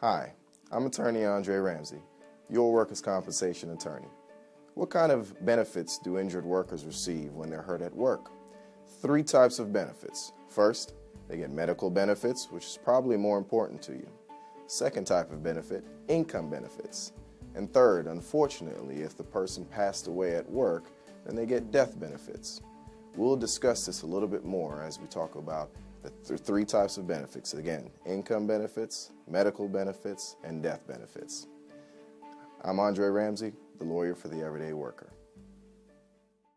Hi, I'm attorney Andre Ramsey, your workers' compensation attorney. What kind of benefits do injured workers receive when they're hurt at work? Three types of benefits. First, they get medical benefits, which is probably more important to you. Second type of benefit, income benefits. And third, unfortunately, if the person passed away at work, then they get death benefits. We'll discuss this a little bit more as we talk about the th three types of benefits. Again, income benefits, medical benefits, and death benefits. I'm Andre Ramsey, the lawyer for the everyday worker.